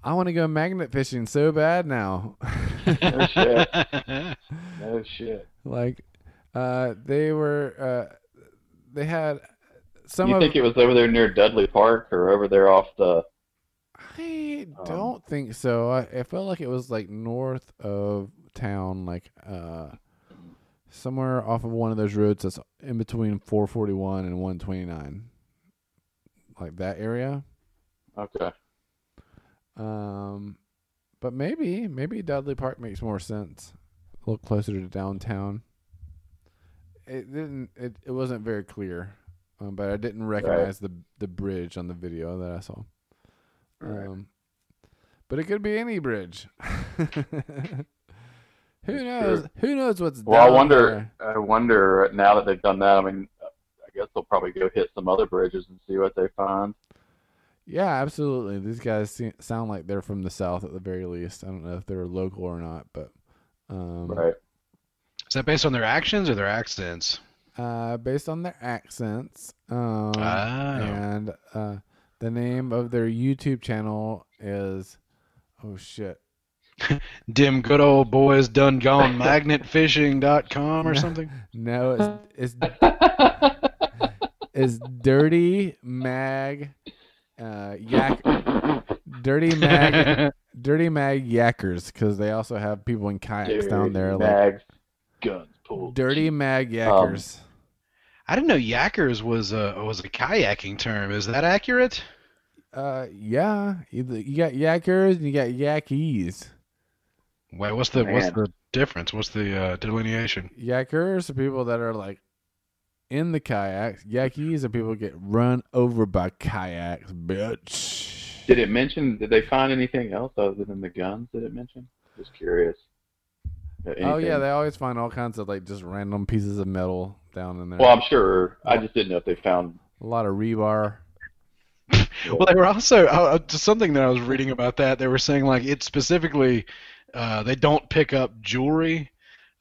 I want to go magnet fishing so bad now. No shit. <laughs> No shit. like, uh, they were uh, they had some you of. think it was over there near Dudley Park or over there off the? I um, don't think so. I, I felt like it was like north of town, like uh, somewhere off of one of those roads that's in between 441 and 129, like that area. Okay. Um, but maybe maybe Dudley Park makes more sense. A little closer to downtown. It didn't. It, it wasn't very clear, um, but I didn't recognize the the bridge on the video that I saw. Right. Um, but it could be any bridge. <laughs> Who knows? true. Who knows what's doing. Well, I wonder. there? I wonder now that they've done that. I mean, I guess they'll probably go hit some other bridges and see what they find. Yeah, absolutely. These guys se- sound like they're from the south at the very least. I don't know if they're local or not, but um, Right. Is that based on their actions or their accents? uh, based on their accents. Um, Oh. And uh, the name of their YouTube channel is oh shit. <laughs> Dim good old boys done gone magnetfishing.com or <laughs> something? No, it's it's <laughs> it's Dirty Mag uh Yak Dirty Mag Dirty Mag Yackers because they also have people in kayaks down there like Mags, guns pulled. Dirty Mag Um, Yackers. I didn't know yackers was a was a kayaking term. Is that accurate? Uh yeah, you, you got Yackers and you got Yackies. Wait, what's the what's the difference? What's the uh, delineation? Yackers are people that are like in the kayaks. Yackies are people get run over by kayaks, bitch. Did it mention? Did they find anything else other than the guns? Did it mention? Just curious. Yeah, Oh yeah, they always find all kinds of like just random pieces of metal down in there. Well, I'm sure. I just didn't know if they found. a lot of rebar. <laughs> Well, they were also uh, something that I was reading about that. They were saying like it specifically, uh, they don't pick up jewelry.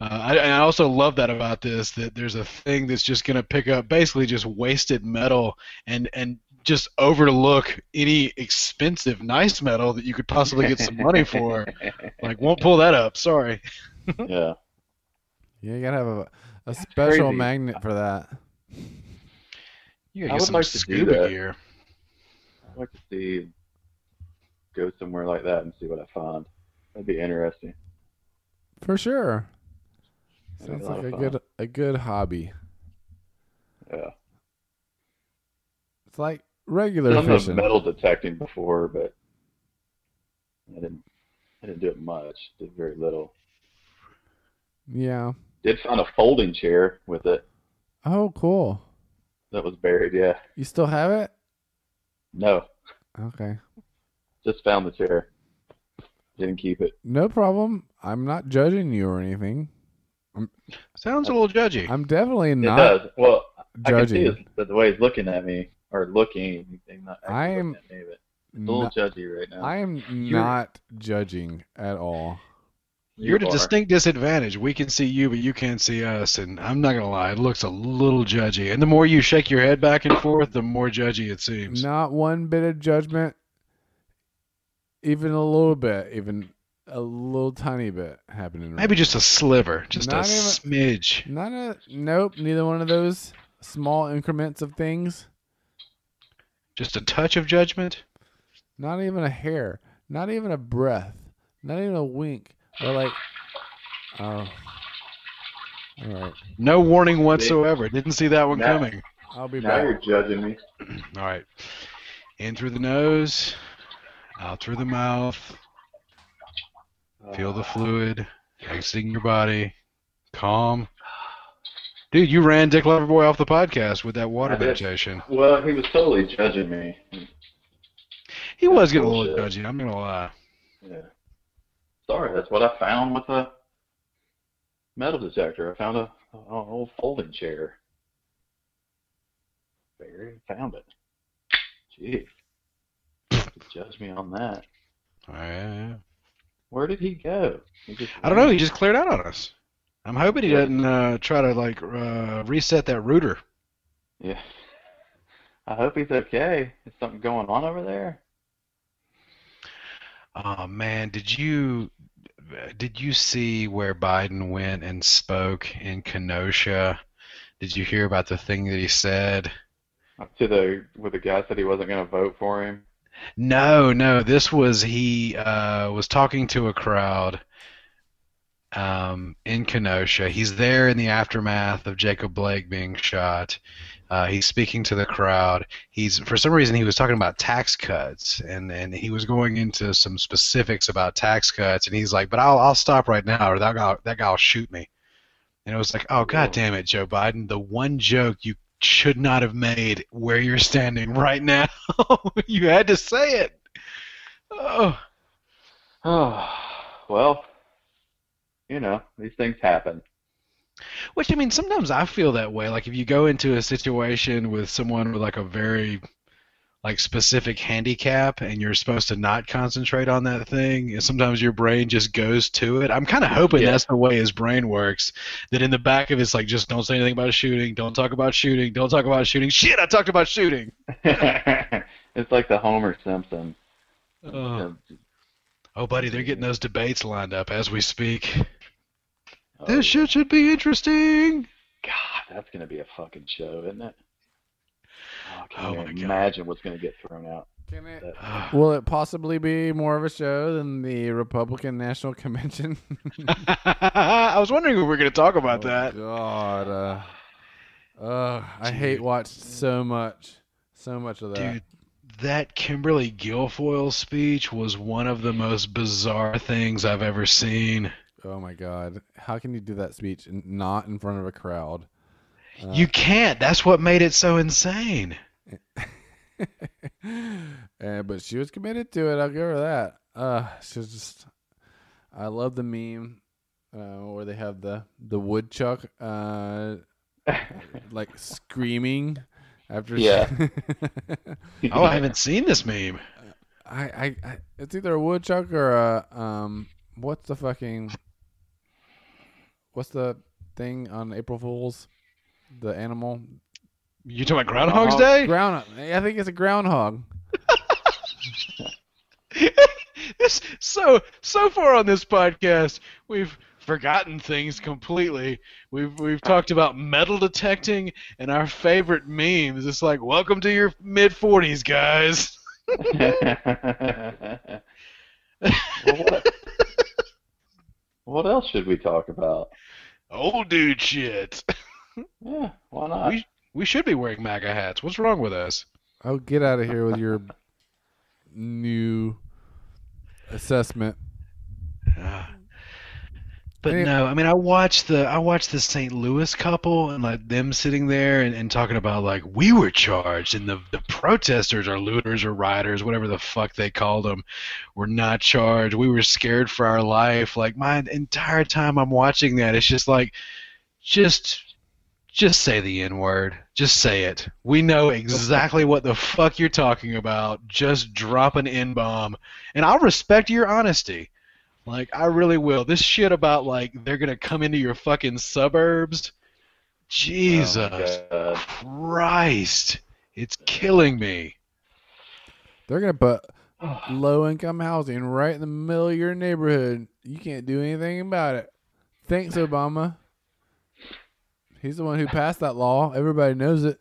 Uh, I, I also love that about this that there's a thing that's just going to pick up basically just wasted metal and and just overlook any expensive nice metal that you could possibly get some money for. <laughs> Like won't pull that up. Sorry. <laughs> yeah. Yeah, you gotta have a, a special crazy. magnet for that. You I gotta get would some like to scuba gear. I'd like to see. Go somewhere like that and see what I find. That'd be interesting. For sure. That'd Sounds a like a good a good hobby. Yeah. It's like regular I Done fishing. metal detecting before, but I didn't. I didn't do it much. Did very little. Yeah. Did find a folding chair with it Oh, cool. that was buried. Yeah. You still have it? No, Okay. just found the chair. Didn't keep it. No problem. I'm not judging you or anything. Sounds a little judgy. I'm definitely not. It does. Well, I can see judging. his, the, the way he's looking at me or looking. He's not actually I am- looking at me, but it's a little No- judgy right now. I am not judging at all. You're at a distinct disadvantage. We can see you, but you can't see us. And I'm not gonna lie, it looks a little judgy. And the more you shake your head back and forth, the more judgy it seems. Not one bit of judgment. Even a little bit, even a little tiny bit happening. right Maybe just a sliver, just a even- smidge. Not a nope. Neither one of those small increments of things. Just a touch of judgment. Not even a hair. Not even a breath. Not even a wink. Or like, oh, all right. No warning whatsoever. Didn't see that one Now- coming. I'll be Now back. you're judging me. All right. In through the nose, out through the mouth. Feel the uh, fluid exiting your body. Calm. Dude, you ran Dick Loverboy off the podcast with that water meditation. Well, he was totally judging me. He was getting a little judgy. I'm gonna lie. Yeah. Sorry, that's what I found with the metal detector. I found a an old folding chair. Barry found it. Gee. Judge me on that. All right, yeah, yeah. Where did he go? He just I don't know. He just cleared out on us. I'm hoping he Yeah. doesn't uh, try to like uh, reset that router. Yeah. <laughs> I hope he's okay. Is something going on over there? Oh man, did you did you see where Biden went and spoke in Kenosha? Did you hear about the thing that he said? To the where the guy said he wasn't going to vote for him. No, no. This was he uh, was talking to a crowd um, in Kenosha. He's there in the aftermath of Jacob Blake being shot. Uh, he's speaking to the crowd. He's for some reason he was talking about tax cuts and, and he was going into some specifics about tax cuts and he's like, but I'll I'll stop right now or that guy that guy will shoot me. And it was like, oh god damn it, Joe Biden, the one joke you should not have made where you're standing right now. <laughs> you had to say it. Oh, Oh, well, you know, these things happen. which I mean, sometimes I feel that way. Like if you go into a situation with someone with like a very like specific handicap and you're supposed to not concentrate on that thing, and sometimes your brain just goes to it. I'm kind of hoping Yeah. that's the way his brain works. That in the back of it's like, just don't say anything about shooting, don't talk about shooting, don't talk about shooting. Shit, I talked about shooting. <laughs> it's like the Homer Simpson. Oh, oh buddy, they're getting those debates lined up as we speak. Oh, This shit should be interesting. God, that's gonna be a fucking show, isn't it? Oh, I Oh can't my God. imagine what's gonna get thrown out. Can it, That- will it possibly be more of a show than the Republican National Convention? <laughs> <laughs> I was wondering if we were going to talk about Oh, that. God, uh, uh, I hate Dude. watched so much, so much of that. Dude, that Kimberly Guilfoyle speech was one of the most bizarre things I've ever seen. Oh my God, how can you do that speech not in front of a crowd? Uh, You can't. That's what made it so insane. <laughs> uh, but she was committed to it. I'll give her that. Uh, she was just. I love the meme uh, where they have the the woodchuck uh, <laughs> like screaming after. she- Yeah. <laughs> Oh, I haven't seen this meme. I, I, I it's either a woodchuck or a um what's the fucking what's the thing on April Fools? The animal You talking about Groundhog's Groundhog? Day? ground. I think it's a groundhog. <laughs> this so so far on this podcast, we've forgotten things completely. We've we've talked about metal detecting and our favorite memes. It's like, welcome to your mid forties, guys. <laughs> well, what, what else should we talk about? Old dude shit. <laughs> Yeah, why not? We we should be wearing MAGA hats. What's wrong with us? Oh, get out of here with your new assessment. <sighs> But And no, I mean, I watched the I watched the St. Louis couple and like them sitting there and, and talking about like we were charged and the the protesters or looters or rioters, whatever the fuck they called them, were not charged. We were scared for our life. Like my entire time I'm watching that, it's just like, just just say the N word. Just say it. We know exactly what the fuck you're talking about. Just drop an N bomb, and I'll respect your honesty. Like I really will. This shit about like they're gonna come into your fucking suburbs. Jesus Oh. Christ, it's killing me. They're gonna put <sighs> low income housing right in the middle of your neighborhood. You can't do anything about it. Thanks, Obama. He's the one who passed that law. Everybody knows it.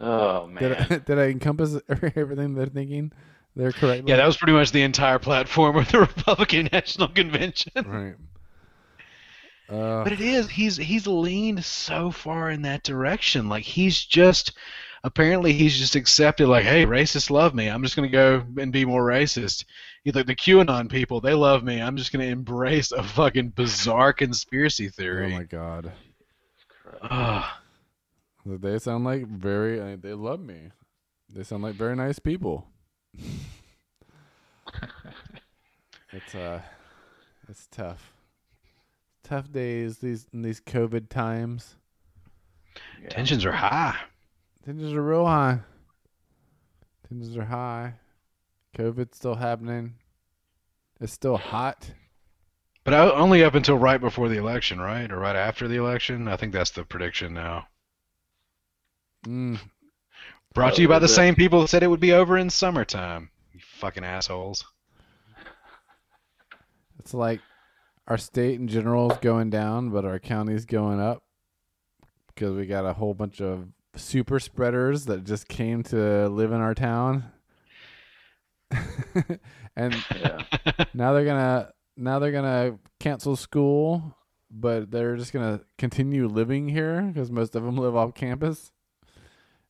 Oh Did man. I, <laughs> did I encompass <laughs> everything they're thinking? They're correct. Yeah, that was pretty much the entire platform of the <laughs> Republican National Convention. right. Uh, But it is he's he's leaned so far in that direction. Like he's just apparently he's just accepted like, hey, racists love me. I'm just gonna go and be more racist. He's like the QAnon people, they love me. I'm just gonna embrace a fucking bizarre conspiracy theory. oh my god. Ugh. They sound like very. uh, They love me. They sound like very nice people. <laughs> it's uh, it's tough. Tough days these in these COVID times. Yeah. Tensions are high. Tensions are real high. Tensions are high. COVID's still happening. It's still hot. But only up until right before the election, right? Or right after the election? I think that's the prediction now. Mm, Brought to you by the it? same people that said it would be over in summertime. You fucking assholes. it's like our state in general is going down, but our county's going up because we got a whole bunch of super spreaders that just came to live in our town. <laughs> and Yeah. now they're gonna now they're gonna cancel school, but they're just gonna continue living here because most of them live off campus.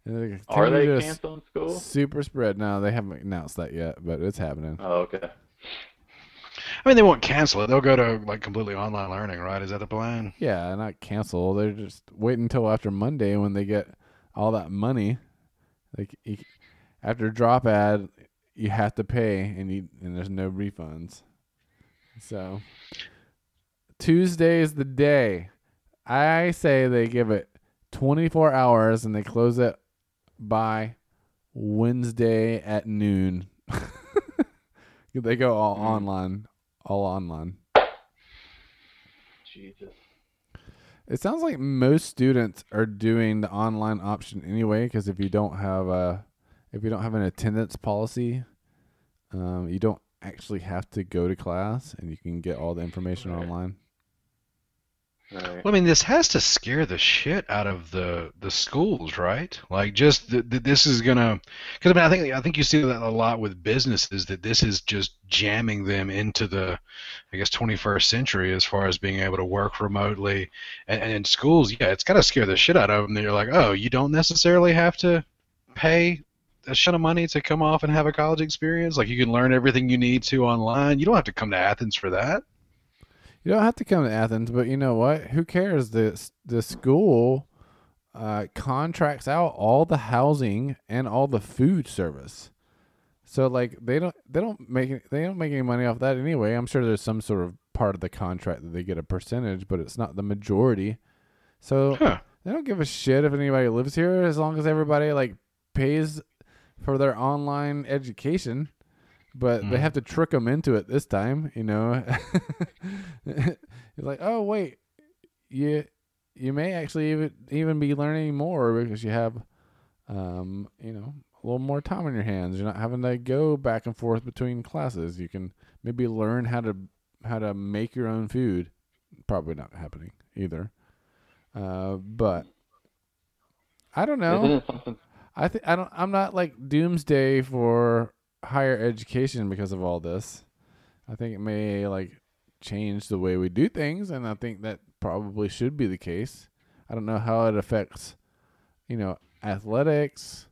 And they're gonna Are they canceling school? Super spread. No, they haven't announced that yet, but it's happening. Oh, okay. I mean, they won't cancel it. They'll go to like completely online learning, right? Is that the plan? Yeah, not cancel. They're just waiting until after Monday when they get all that money. Like after drop add, you have to pay, and you and there's no refunds. So Tuesday is the day. I say they give it 24 hours and they close it by Wednesday at noon. <laughs> they go all Mm. online, all online. Jesus. It sounds like most students are doing the online option anyway, because if you don't have a, if you don't have an attendance policy, um, you don't actually have to go to class, and you can get all the information Right. online. Right. Well, I mean, this has to scare the shit out of the the schools, right? Like, just that that this is gonna, because I mean, I think I think you see that a lot with businesses that this is just jamming them into the, I guess, 21st century as far as being able to work remotely, and, and in schools, yeah, it's got to scare the shit out of them. That you're like, oh, you don't necessarily have to pay a shit of money to come off and have a college experience. Like, you can learn everything you need to online. You don't have to come to Athens for that. You don't have to come to Athens, but you know what? Who cares? The the school uh, contracts out all the housing and all the food service. So like they don't they don't make they don't make any money off that anyway. I'm sure there's some sort of part of the contract that they get a percentage, but it's not the majority. So Huh. they don't give a shit if anybody lives here as long as everybody like pays for their online education. But they Mhm. have to trick them into it this time, you know. <laughs> It's like, oh wait, you you may actually even even be learning more because you have, um, you know, a little more time on your hands. You're not having to go back and forth between classes. You can maybe learn how to how to make your own food. Probably not happening either. Uh, but I don't know. Isn't it something? I think I don't. I'm not like doomsday for higher education because of all this. I think it may like change the way we do things, and I think that probably should be the case. I don't know how it affects, you know, athletics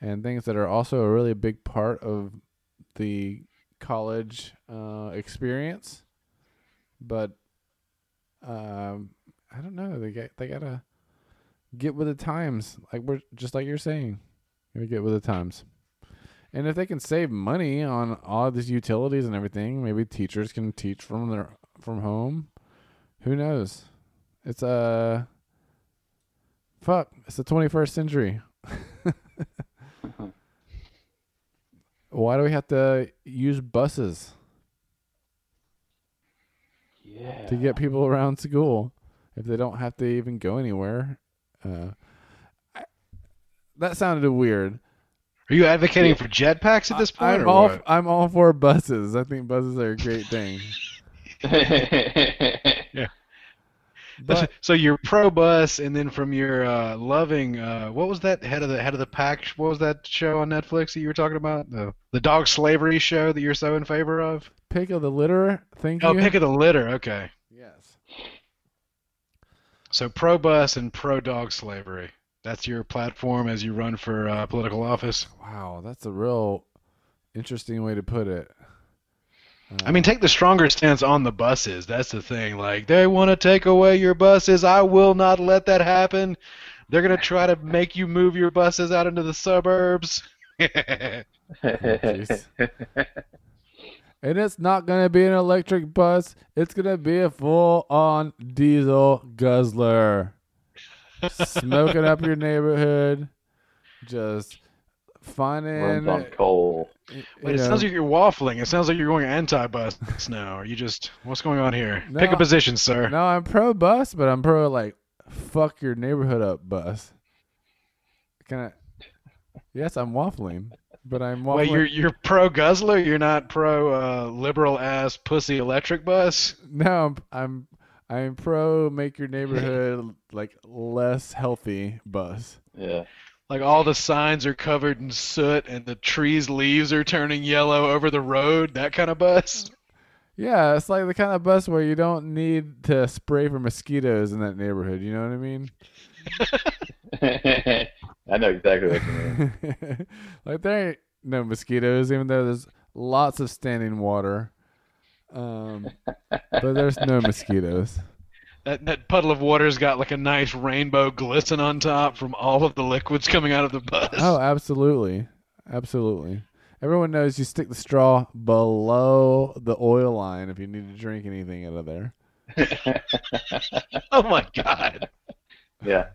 and things that are also a really big part of the college uh, experience. but um, I don't know. They got they gotta get with the times. Like we're just like you're saying, gotta get with the times. And if they can save money on all these utilities and everything, maybe teachers can teach from their from home. Who knows? It's a fuck. It's the 21st century. <laughs> Why do we have to use buses Yeah. to get people around school if they don't have to even go anywhere? Uh, I, that sounded weird. Are you advocating Yeah. for jetpacks at this point, I'm or all what? I'm all for buses. I think buses are a great thing. <laughs> <laughs> But so you're pro bus, and then from your uh, loving, uh, what was that head of the head of the pack? What was that show on Netflix that you were talking about? The the dog slavery show that you're so in favor of? pick of the litter. Thank Oh, you. Oh, pick of the litter. Okay, yes. so pro bus and pro dog slavery. That's your platform as you run for uh, political office. Wow, that's a real interesting way to put it. I mean, take the stronger stance on the buses. That's the thing. Like, they want to take away your buses. I will not let that happen. They're going to try to make you move your buses out into the suburbs. <laughs> And it's not going to be an electric bus. It's going to be a full on diesel guzzler. Smoking up your neighborhood. Just finding. Runs on coal. you Wait, it know, sounds like you're waffling. It sounds like you're going anti-bus <laughs> now. Are you just what's going on here? No. Pick a position, sir. No, I'm pro bus, but I'm pro, like, fuck your neighborhood up bus. Can I. Yes, I'm waffling. But I'm waffling. Wait, you're you're pro guzzler. You're not pro uh, liberal ass pussy electric bus. No, I'm, I'm I'm pro make your neighborhood like less healthy bus. Yeah. Like all the signs are covered in soot and the trees' leaves are turning yellow over the road. That kind of bus. Yeah, it's like the kind of bus where you don't need to spray for mosquitoes in that neighborhood. You know what I mean? <laughs> I know exactly what you mean. <laughs> like there ain't no mosquitoes, even though there's lots of standing water. Um, but there's no mosquitoes. <laughs> That that puddle of water's got like a nice rainbow glisten on top from all of the liquids coming out of the bus. Oh, absolutely, absolutely. Everyone knows you stick the straw below the oil line if you need to drink anything out of there. <laughs> Oh my god. yeah.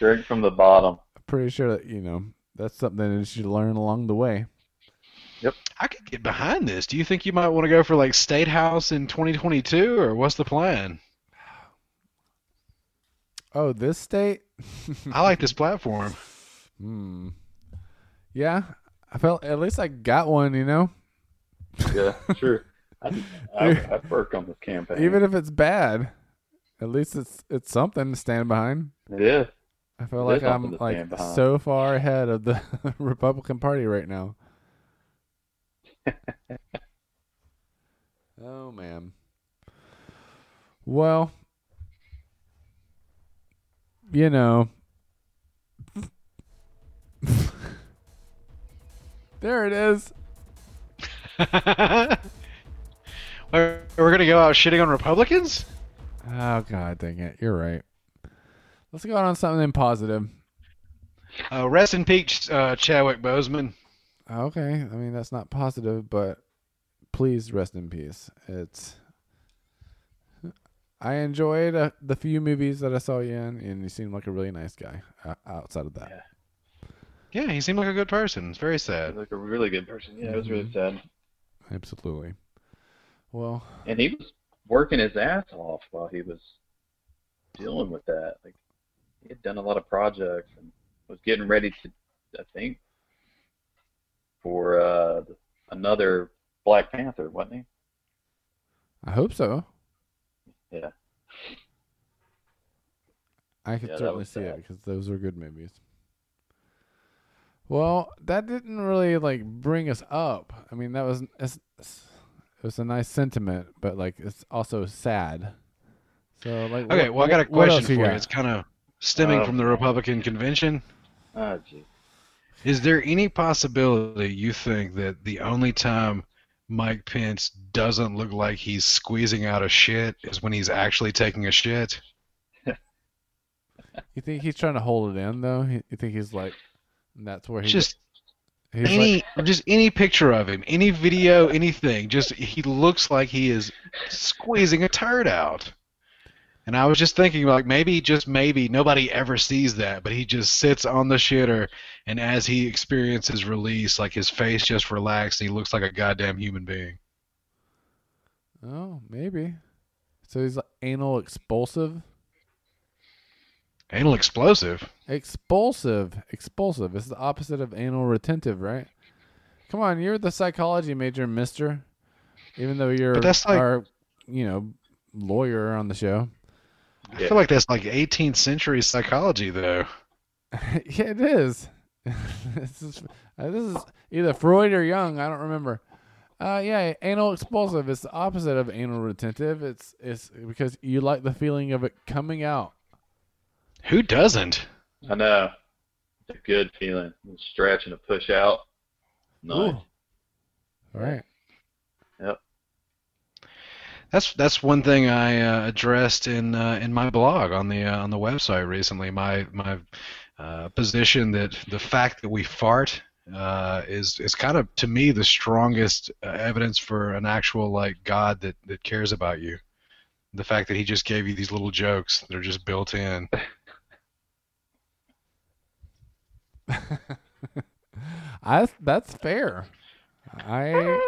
Drink from the bottom. Pretty sure that you know that's something that you should learn along the way. I could get behind this. Do you think you might want to go for like State House in 2022 or what's the plan? Oh, this state? <laughs> I like this platform. Hmm. Yeah, I felt at least I got one. You know, Yeah, sure. <laughs> I, I, I've worked on this campaign. even if it's bad, at least it's it's something to stand behind. it is. I feel It like I'm like so far ahead of the <laughs> Republican Party right now. Oh man. Well, you know, <laughs> there it is. <laughs> we're we're gonna go out shitting on Republicans? Oh god, dang it! You're right. Let's go out on something positive. Uh, rest in peace, uh, Chadwick Boseman. Okay, I mean that's not positive, but please rest in peace. It's I enjoyed uh, the few movies that I saw you in, and you seemed like a really nice guy. Uh, outside of that, Yeah. Yeah, he seemed like a good person. It's very He's sad. like a really good person. Yeah, it was really sad. absolutely. Well, And he was working his ass off while he was dealing with that. Like he had done a lot of projects and was getting ready to, I think, for uh, another Black Panther, wasn't he? I hope so. Yeah. I could Yeah, certainly was see it because those were good movies. Well, that didn't really like bring us up. I mean, that was it's, it was a nice sentiment, but like it's also sad. So like, Okay, what- well, I got a question for you. got? It's kind of stemming Oh. from the Republican convention. Oh, gee. Is there any possibility you think that the only time Mike Pence doesn't look like he's squeezing out a shit is when he's actually taking a shit. You think he's trying to hold it in though? You think he's like, that's where he Just he's any like, just any picture of him, any video, anything. Just he looks like he is squeezing a turd out. And I was just thinking like maybe just maybe nobody ever sees that, but he just sits on the shitter and as he experiences release, like his face just relaxed, he looks like a goddamn human being. oh maybe. So he's like anal expulsive. Anal explosive. Expulsive, expulsive. It's the opposite of anal retentive, right? Come on, you're the psychology major, Mister. Even though you're like- our, you know, lawyer on the show. I Yeah. feel like that's like 18th century psychology though. <laughs> yeah, it is. <laughs> this is uh, this is either Freud or Jung. I don't remember. Uh, yeah, anal expulsive is the opposite of anal retentive. It's it's because you like the feeling of it coming out. Who doesn't? I know. It's a good feeling. A stretch and a push out. Nice. Ooh. All right. That's that's one thing I uh, addressed in uh, in my blog on the uh, on the website recently. My my uh, position that the fact that we fart uh, is is kind of to me the strongest uh, evidence for an actual like God that that cares about you. The fact that He just gave you these little jokes that are just built in. <laughs> <laughs> I that's fair. I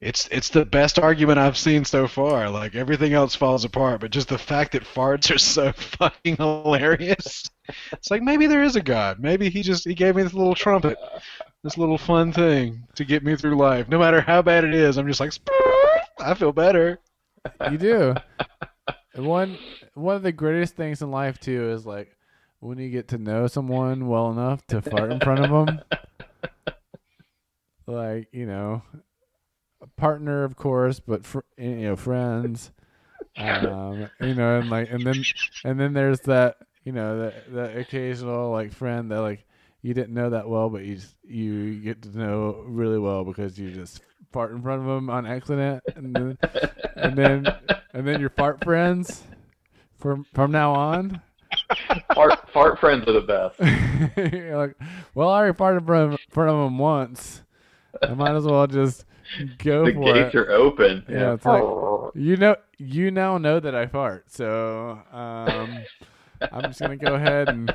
It's it's the best argument I've seen so far. Like everything else falls apart, but just the fact that farts are so <laughs> fucking hilarious. It's like maybe there is a god. Maybe he just he gave me this little trumpet, this little fun thing to get me through life. No matter how bad it is, I'm just like I feel better. you do. One one of the greatest things in life too is like when you get to know someone well enough to fart in front of them. <laughs> Like you know, partner of course, but fr- you know friends. Um, you know, and like and then and then there's that you know that that occasional like friend that like you didn't know that well, but you just, you get to know really well because you just fart in front of them on accident, and then and then and then you're fart friends from from now on. fart, fart friends are the best. <laughs> like, well, I already farted in front of, front of them once. I might as well just <laughs> go The for gates it. are open. Yeah, it's like you know, you now know that I fart, so um, I'm just gonna go ahead and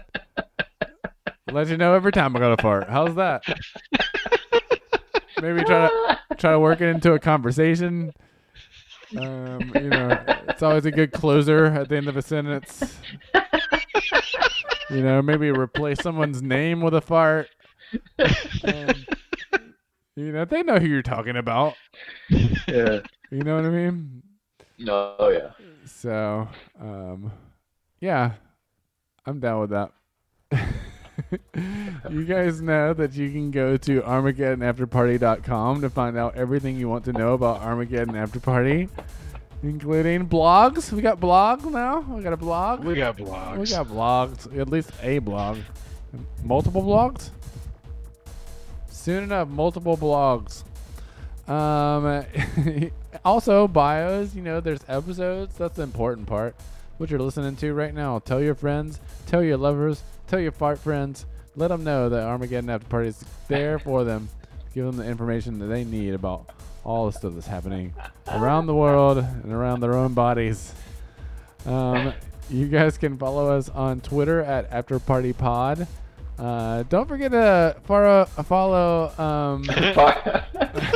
let you know every time I gotta fart. How's that? Maybe try to try to work it into a conversation. Um, you know, it's always a good closer at the end of a sentence. You know, maybe replace someone's name with a fart. Um, you know, they know who you're talking about. yeah. You know what I mean? No, oh yeah. So, um, yeah, I'm down with that. <laughs> you guys know that you can go to ArmageddonAfterParty.com to find out everything you want to know about Armageddon After Party, including blogs. We got blogs now. We got a blog. We got blogs. We got blogs. At least a blog. Multiple blogs? Soon enough, multiple blogs. Um, <laughs> also, bios. You know, there's episodes. That's the important part. What you're listening to right now. Tell your friends. Tell your lovers. Tell your fart friends. Let them know that Armageddon After Party is there for them. Give them the information that they need about all the stuff that's happening around the world and around their own bodies. Um, you guys can follow us on Twitter at After Party Pod. Uh, don't forget to follow. follow um, <laughs> Fart.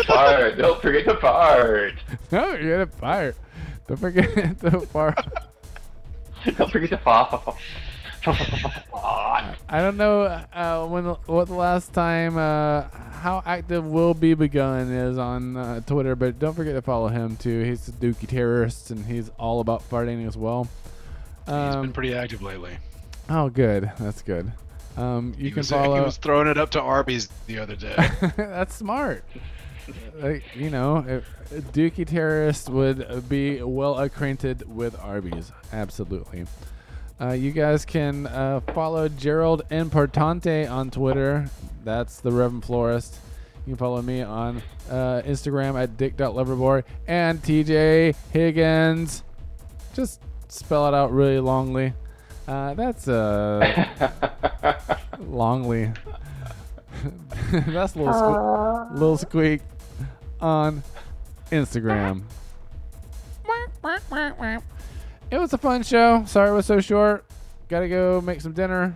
fart. Don't forget to fart. no, you're gonna fire. Don't forget <laughs> to follow. Don't forget to fart. <laughs> I don't know uh, when what the last time uh, how active Will Be Begun is on uh, Twitter, but don't forget to follow him too. He's a Dookie terrorist and he's all about farting as well. He's Um, been pretty active lately. oh, good. That's good. Um, you he can was, follow. He was throwing it up to Arby's the other day. <laughs> That's smart. Like, you know, if Dookie terrorist would be well acquainted with Arby's. Absolutely. Uh, you guys can uh, follow Gerald Importante on Twitter. That's the Reverend Florist. You can follow me on uh, Instagram at dick.loverboy and TJ Higgins. Just spell it out really longly. Uh, that's uh, <laughs> longly. <laughs> that's little sque- little squeak on Instagram. It was a fun show. Sorry it was so short. Got to go make some dinner.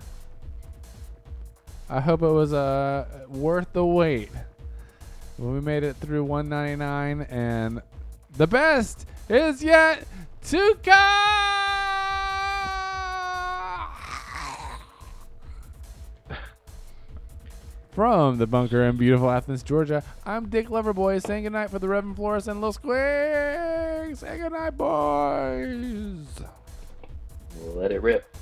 I hope it was uh, worth the wait. When we made it through 199 and the best is yet to come. From the bunker in beautiful Athens, Georgia, I'm Dick Loverboy saying goodnight for the Reverend Flores and Lil Squig. Say goodnight, boys. Let it rip.